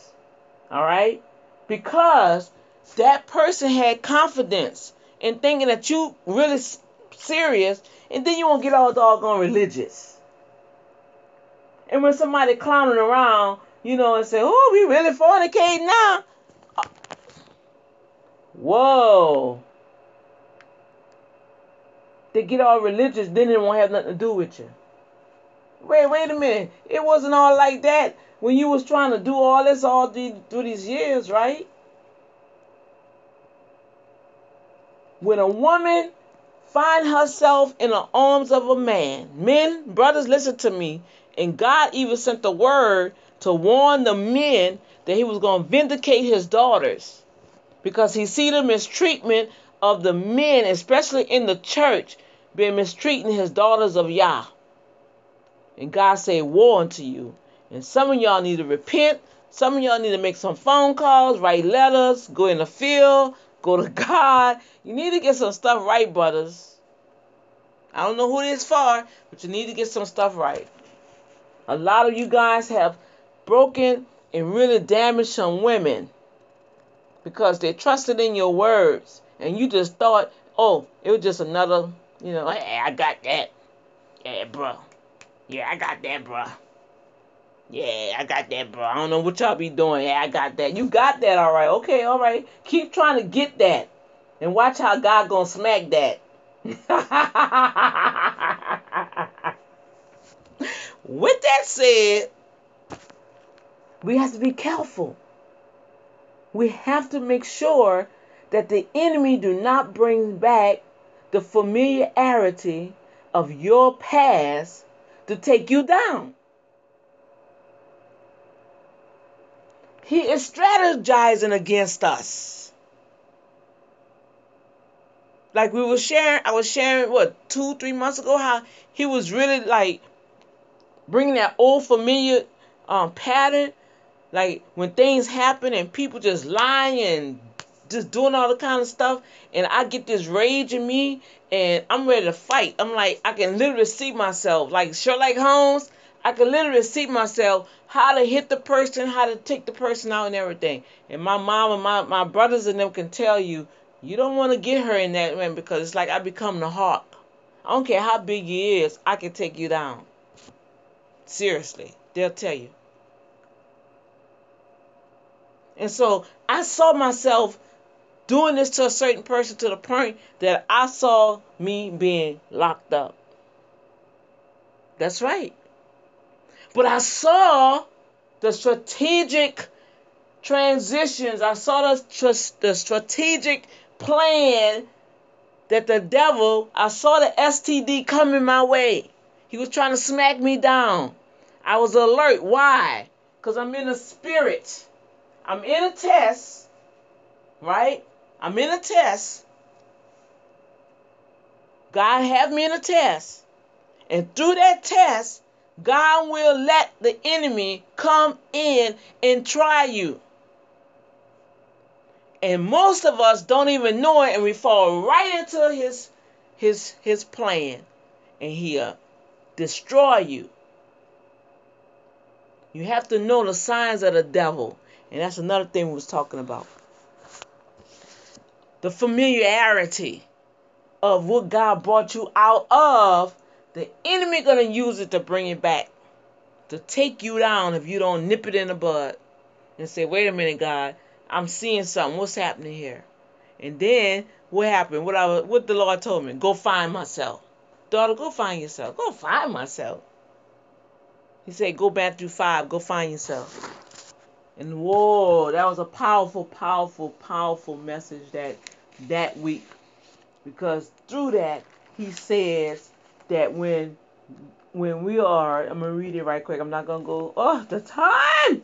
Alright? Because that person had confidence in thinking that you really serious, and then you won't get all doggone religious. And when somebody clowning around, you know, and say, "Oh, we really fornicating now," uh, whoa. They get all religious, then it won't have nothing to do with you. Wait, wait a minute. It wasn't all like that when you was trying to do all this all through these years, right? When a woman find herself in the arms of a man. Men, brothers, listen to me. And God even sent the word to warn the men that he was going to vindicate his daughters because he see the mistreatment of the men, especially in the church, been mistreating his daughters of Yah. And God say, Woe unto you. And some of y'all need to repent. Some of y'all need to make some phone calls, write letters, go in the field, go to God. You need to get some stuff right, brothers. I don't know who this for, but you need to get some stuff right. A lot of you guys have broken and really damaged some women because they trusted in your words and you just thought, oh, it was just another, you know, hey, I got that. Yeah, bro. Yeah, I got that, bro. Yeah, I got that, bro. I don't know what y'all be doing. Yeah, I got that. You got that, all right. Okay, all right. Keep trying to get that. And watch how God gonna smack that. With that said, we have to be careful. We have to make sure that the enemy do not bring back the familiarity of your past to take you down. He is strategizing against us. Like we were sharing, I was sharing what two, three months ago how he was really like bringing that old familiar um, pattern like when things happen and people just lying and just doing all the kind of stuff, and I get this rage in me, and I'm ready to fight. I'm like, I can literally see myself, like Sherlock Holmes. I could literally see myself how to hit the person, how to take the person out, and everything. And my mom and my, my brothers and them can tell you, you don't want to get her in that way because it's like I become the hawk. I don't care how big he is, I can take you down. Seriously, they'll tell you. And so I saw myself doing this to a certain person to the point that I saw me being locked up. That's right. But I saw the strategic transitions. I saw the, the strategic plan that the devil, I saw the STD coming my way. He was trying to smack me down. I was alert. Why? Because I'm in the spirit. I'm in a test, right? I'm in a test. God have me in a test. And through that test, God will let the enemy come in and try you. And most of us don't even know it and we fall right into his his his plan and he'll destroy you. You have to know the signs of the devil. And that's another thing we was talking about. The familiarity of what God brought you out of, the enemy gonna use it to bring it back. To take you down if you don't nip it in the bud and say, wait a minute, God, I'm seeing something. What's happening here? And then what happened? What I what the Lord told me, go find myself. Daughter, go find yourself. Go find myself. He said, go back through five, go find yourself. And whoa, that was a powerful, powerful, powerful message that that week. Because through that, he says that when when we are, I'm gonna read it right quick. I'm not gonna go. Oh, the time!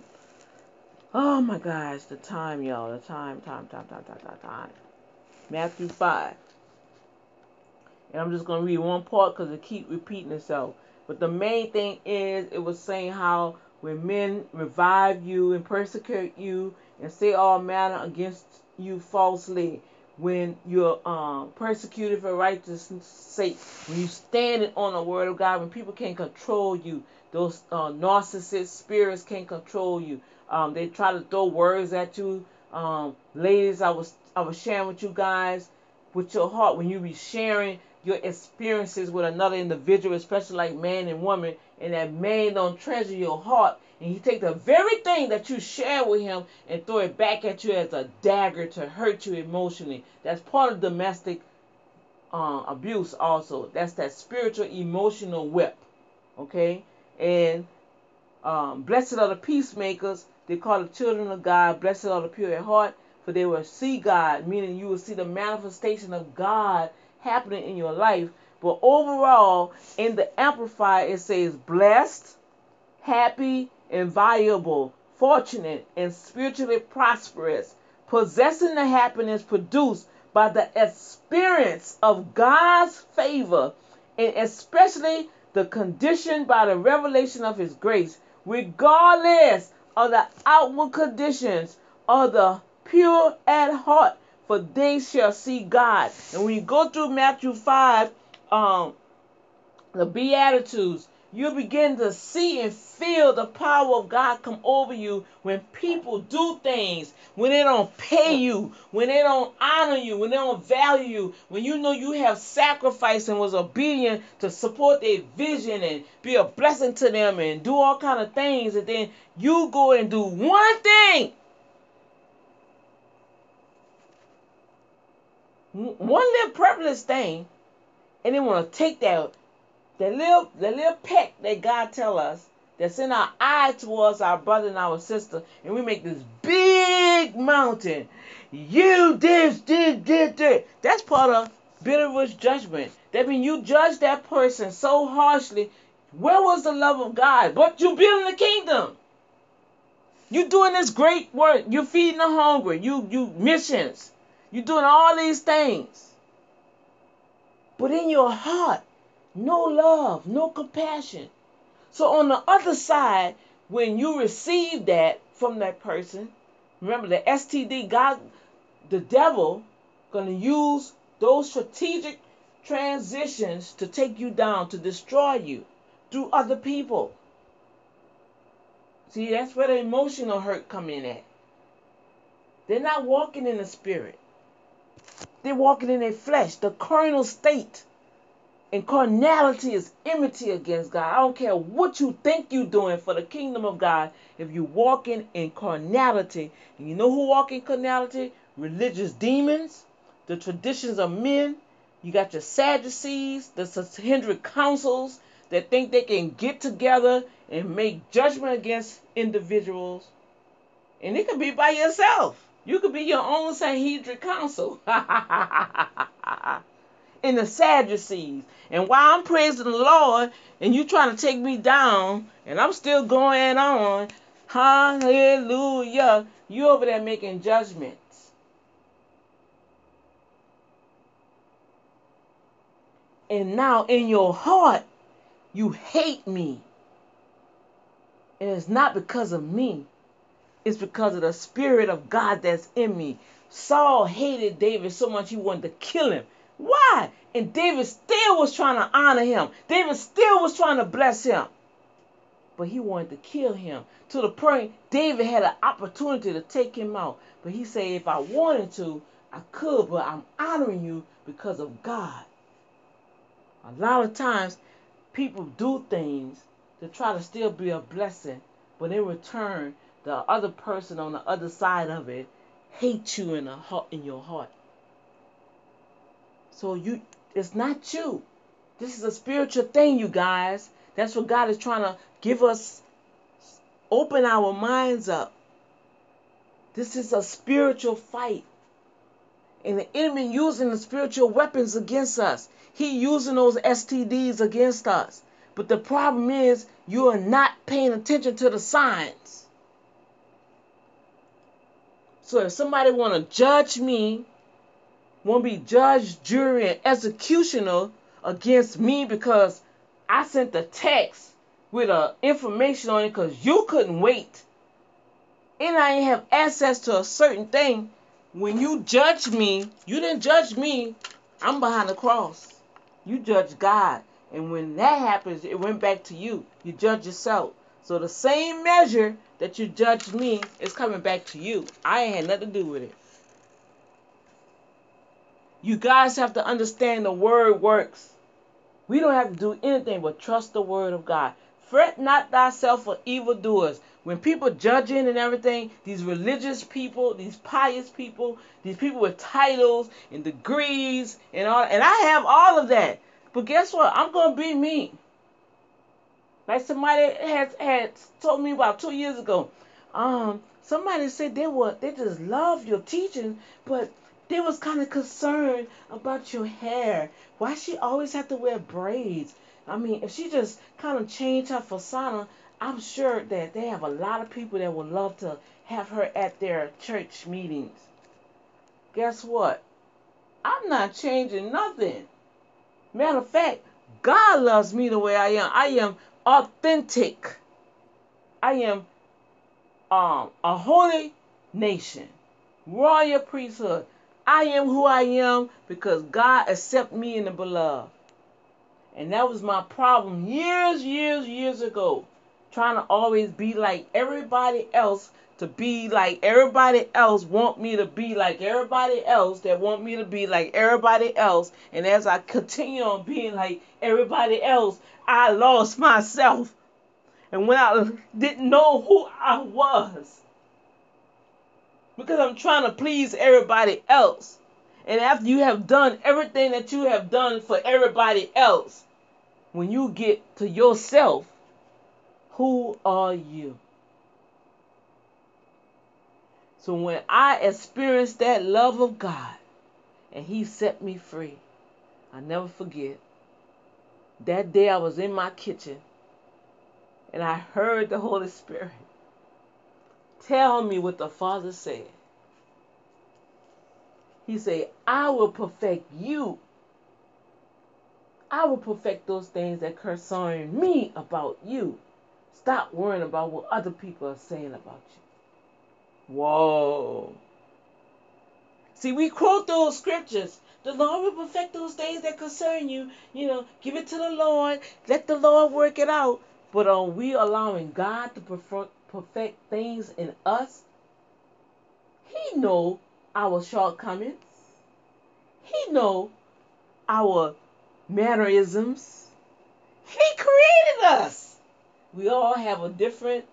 Oh my gosh, the time, y'all. The time, time, time, time, time, time, time. Matthew five. And I'm just gonna read one part because it keep repeating itself. But the main thing is, it was saying how when men revive you and persecute you and say all manner against you falsely, when you're um, persecuted for righteousness' sake, when you stand on the word of God, when people can't control you, those uh, narcissist spirits can't control you. Um, they try to throw words at you. Um, ladies, I was I was sharing with you guys with your heart when you be sharing your experiences with another individual, especially like man and woman, and that man don't treasure your heart, and he take the very thing that you share with him and throw it back at you as a dagger to hurt you emotionally. That's part of domestic uh, abuse. Also, that's that spiritual emotional whip. Okay, and um, blessed are the peacemakers. They call the children of God. Blessed are the pure at heart, for they will see God. Meaning you will see the manifestation of God happening in your life. But overall, in the Amplified, it says blessed, happy, invaluable, fortunate, and spiritually prosperous, possessing the happiness produced by the experience of God's favor and especially the condition by the revelation of his grace, regardless of the outward conditions of the pure at heart, for they shall see God. And when you go through Matthew 5, um, the Beatitudes, you begin to see and feel the power of God come over you when people do things, when they don't pay you, when they don't honor you, when they don't value you, when you know you have sacrificed and was obedient to support their vision and be a blessing to them and do all kind of things, and then you go and do one thing. One little privileged thing, and they want to take that that little that little peck that God tell us that's in our eye towards our brother and our sister, and we make this big mountain. You this, did, did, this. That's part of bitterest judgment. That means you judge that person so harshly. Where was the love of God? But you building the kingdom. You doing this great work. You feeding the hungry. You you missions. You doing all these things. But in your heart, no love, no compassion. So on the other side, when you receive that from that person, remember the STD, God, the devil, gonna use those strategic transitions to take you down, to destroy you through other people. See, that's where the emotional hurt come in at. They're not walking in the spirit. They're walking in their flesh, the carnal state. And carnality is enmity against God. I don't care what you think you're doing for the kingdom of God. If you're walking in carnality, and you know who walk in carnality? Religious demons, the traditions of men. You got your Sadducees, the Sanhedrin councils that think they can get together and make judgment against individuals. And it could be by yourself. You could be your own Sanhedrin council. in the Sadducees. And while I'm praising the Lord and you trying to take me down and I'm still going on, hallelujah, you over there making judgments. And now in your heart, you hate me. And it's not because of me. It's because of the Spirit of God that's in me. Saul hated David so much he wanted to kill him. Why? And David still was trying to honor him. David still was trying to bless him. But he wanted to kill him. To the point David had an opportunity to take him out. But he said, if I wanted to, I could, but I'm honoring you because of God. A lot of times people do things to try to still be a blessing, but in return, the other person on the other side of it hates you in, a in your heart. So you it's not you. This is a spiritual thing, you guys. That's what God is trying to give us open our minds up. This is a spiritual fight. And the enemy using the spiritual weapons against us. He using those STDs against us. But the problem is you are not paying attention to the signs. So if somebody want to judge me won't be judge, jury, and executioner against me because I sent the text with uh, information on it because you couldn't wait. And I didn't have access to a certain thing. When you judge me, you didn't judge me. I'm behind the cross. You judge God. And when that happens, it went back to you. You judge yourself. So the same measure that you judged me is coming back to you. I ain't had nothing to do with it. You guys have to understand the word works. We don't have to do anything but trust the word of God. Fret not thyself for evildoers. When people judging and everything, these religious people, these pious people, these people with titles and degrees and all, and I have all of that. But guess what? I'm gonna be me. Like somebody had had told me about two years ago. Um, somebody said they were they just love your teaching, but they was kind of concerned about your hair. Why she always have to wear braids? I mean, if she just kind of changed her persona, I'm sure that they have a lot of people that would love to have her at their church meetings. Guess what? I'm not changing nothing. Matter of fact, God loves me the way I am. I am authentic. I am um, a holy nation, royal priesthood. I am who I am because God accepted me in the beloved. And that was my problem years, years, years ago. Trying to always be like everybody else, to be like everybody else, want me to be like everybody else, that want me to be like everybody else. And as I continue on being like everybody else, I lost myself. And when I didn't know who I was, because I'm trying to please everybody else. And after you have done everything that you have done for everybody else, when you get to yourself, who are you? So when I experienced that love of God and He set me free, I never forget. That day I was in my kitchen and I heard the Holy Spirit tell me what the Father said. He said, I will perfect you. I will perfect those things that concern me about you. Stop worrying about what other people are saying about you. Whoa. See, we quote those scriptures. The Lord will perfect those things that concern you. You know, give it to the Lord. Let the Lord work it out. But are we allowing God to perfect, perfect things in us? He know our shortcomings. He know our mannerisms. He created us. We all have a different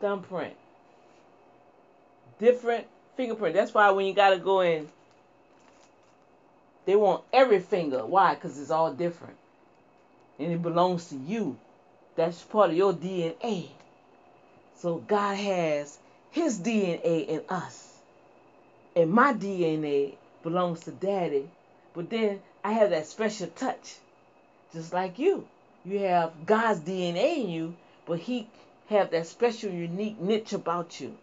thumbprint, different fingerprint. That's why when you gotta go in, they want every finger. Why? Because it's all different, and it belongs to you. That's part of your DNA. So God has His DNA in us, and my DNA belongs to Daddy. But then I have that special touch, just like you. You have God's DNA in you, but He have that special, unique niche about you.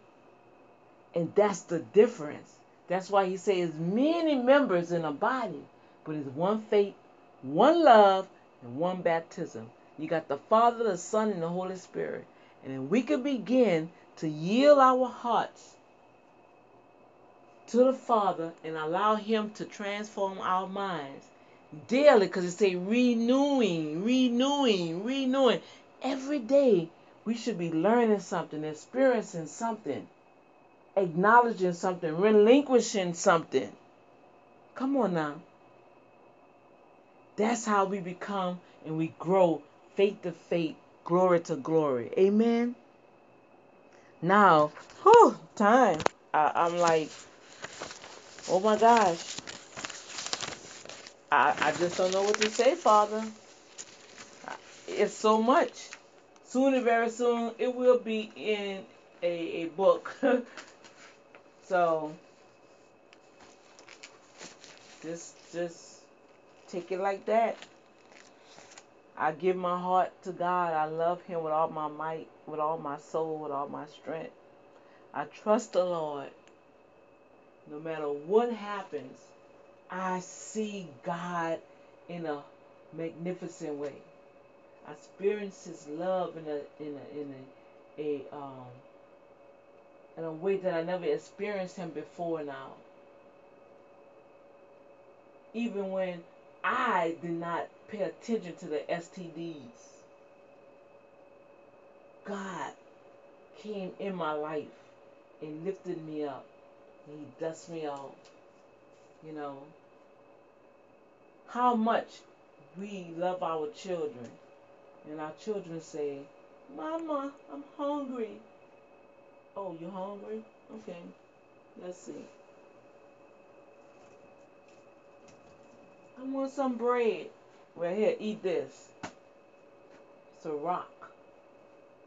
And that's the difference. That's why he says many members in a body, but it's one faith, one love, and one baptism. You got the Father, the Son, and the Holy Spirit. And then we can begin to yield our hearts to the Father and allow Him to transform our minds daily because it say renewing, renewing, renewing. Every day we should be learning something, experiencing something acknowledging something, relinquishing something. Come on now. That's how we become and we grow faith to faith, glory to glory. Amen. Now, whew, time. I, I'm like, oh my gosh. I, I just don't know what to say, Father. It's so much. Soon and very soon, it will be in a, a book. So just just take it like that. I give my heart to God. I love him with all my might, with all my soul, with all my strength. I trust the Lord. No matter what happens, I see God in a magnificent way. I experience his love in a in a in a, a um in a way that I never experienced him before now. Even when I did not pay attention to the STDs, God came in my life and lifted me up. He dusted me off. You know, how much we love our children. And our children say, Mama, I'm hungry. Oh, you hungry? Okay. Let's see. I want some bread. Well, here, eat this. It's a rock.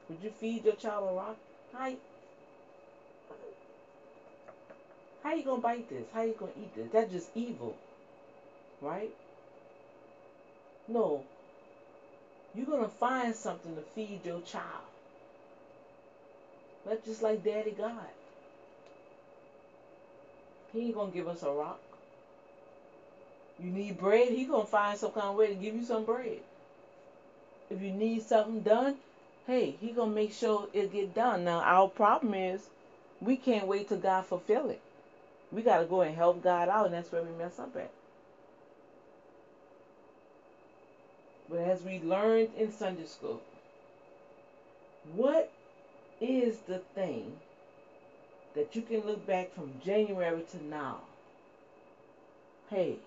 Would you feed your child a rock? How, how you gonna bite this? How you gonna eat this? That's just evil, right? No. You're gonna find something to feed your child. That's just like Daddy God. He ain't gonna give us a rock. You need bread, he gonna find some kind of way to give you some bread. If you need something done, hey, he gonna make sure it get done. Now our problem is we can't wait till God fulfill it. We gotta go and help God out, and that's where we mess up at. But as we learned in Sunday school, what is the thing that you can look back from January to now? Hey,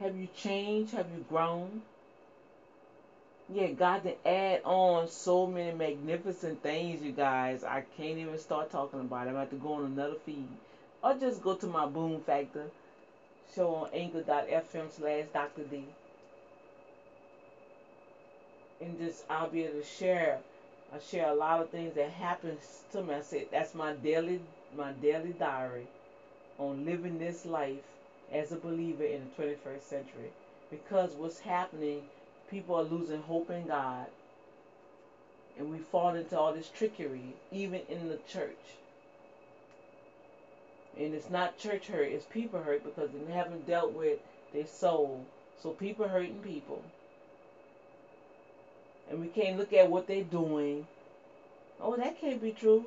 have you changed? Have you grown? Yeah, God to add on so many magnificent things, you guys. I can't even start talking about it. I'm about to go on another feed. Or just go to my Boom Factor show on anchor.fm slash Dr. D. And just I'll be able to share I share a lot of things that happens to me. I said that's my daily my daily diary on living this life as a believer in the 21st century. Because what's happening, people are losing hope in God. And we fall into all this trickery, even in the church. And it's not church hurt, it's people hurt because they haven't dealt with their soul. So people hurting people. And we can't look at what they're doing. Oh, that can't be true.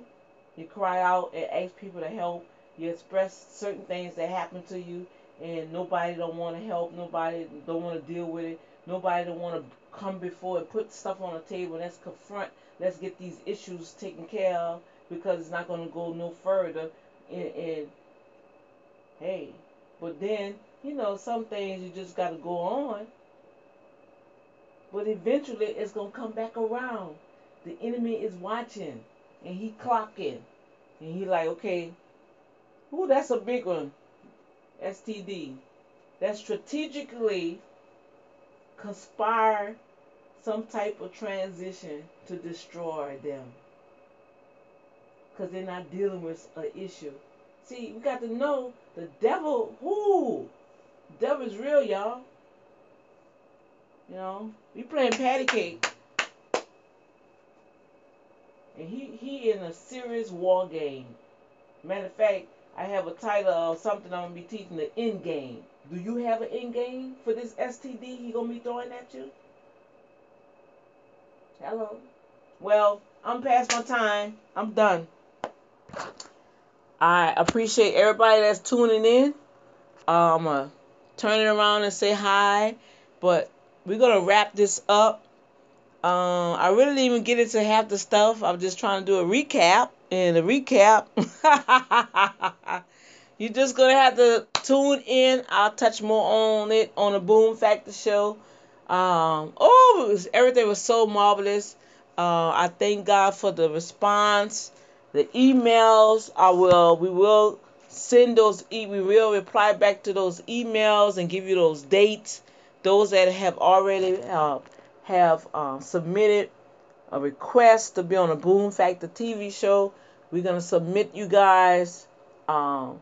You cry out and ask people to help. You express certain things that happen to you and nobody don't want to help. Nobody don't want to deal with it. Nobody don't want to come before and put stuff on the table. Let's confront. Let's get these issues taken care of because it's not going to go no further. And, and hey, but then you know some things you just got to go on. But eventually it's going to come back around. The enemy is watching and he clocking. And he like, okay, ooh, that's a big one. STD. That strategically conspire some type of transition to destroy them. Because they're not dealing with an issue. See, we got to know the devil, who? Devil is real, y'all. You know, we playing patty cake. And he, he in a serious war game. Matter of fact, I have a title of something I'm gonna be teaching the end game. Do you have an end game for this STD he gonna be throwing at you? Hello. Well, I'm past my time. I'm done. I appreciate everybody that's tuning in. Um, uh, turn it around and say hi, but we're gonna wrap this up. Um, I really didn't even get into half the stuff. I'm just trying to do a recap, and a recap. You're just gonna have to tune in. I'll touch more on it on the Boom Factor show. Um, oh, was, everything was so marvelous. Uh, I thank God for the response the emails. I will we will send those e we will reply back to those emails and give you those dates. Those that have already uh, have uh, submitted a request to be on a Boom Factor TV show, we're gonna submit you guys um,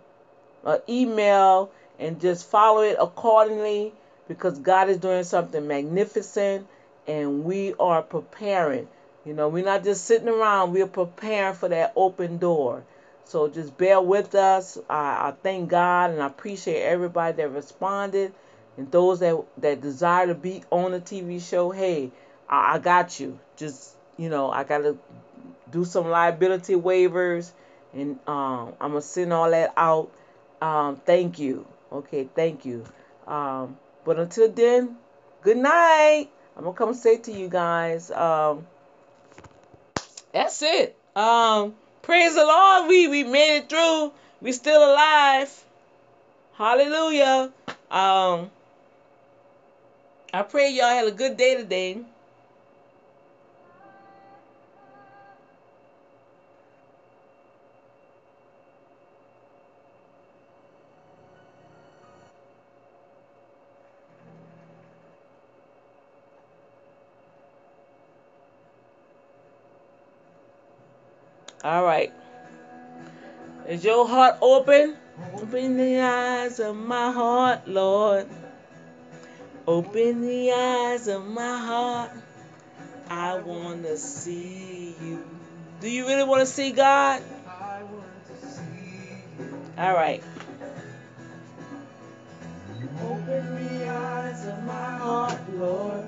an email and just follow it accordingly because God is doing something magnificent and we are preparing. You know, we're not just sitting around, we're preparing for that open door. So just bear with us. I, I thank God and I appreciate everybody that responded and those that, that desire to be on the TV show. Hey, I, I got you. Just, you know, I got to do some liability waivers and um, I'm to send all that out. Um, thank you. Okay, thank you. Um, but until then, good night. I'm to come say to you guys. Um, that's it. Um, praise the Lord. We we made it through. We still alive. Hallelujah. Um, I pray y'all had a good day today. All right. Is your heart open? Open the eyes of my heart, Lord. Open the eyes of my heart. I want to see you. Do you really want to see God? All right. Open the eyes of my heart, Lord.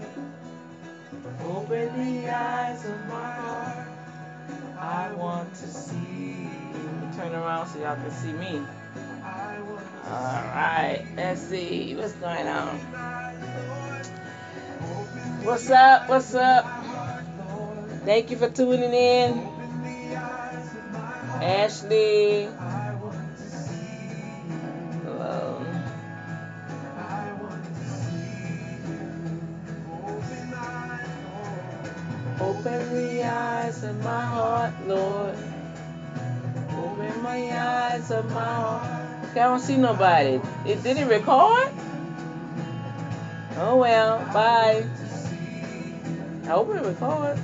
Open the eyes of my heart. I want to see you. Turn around so y'all can see me. Alright, let's see what's going on. What's up? What's up? Thank you for tuning in. Ashley. Hello. Open the eyes of my heart, Lord. Open my eyes of my heart. I don't see nobody. It didn't record? Oh well, bye. I hope it record.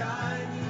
shine.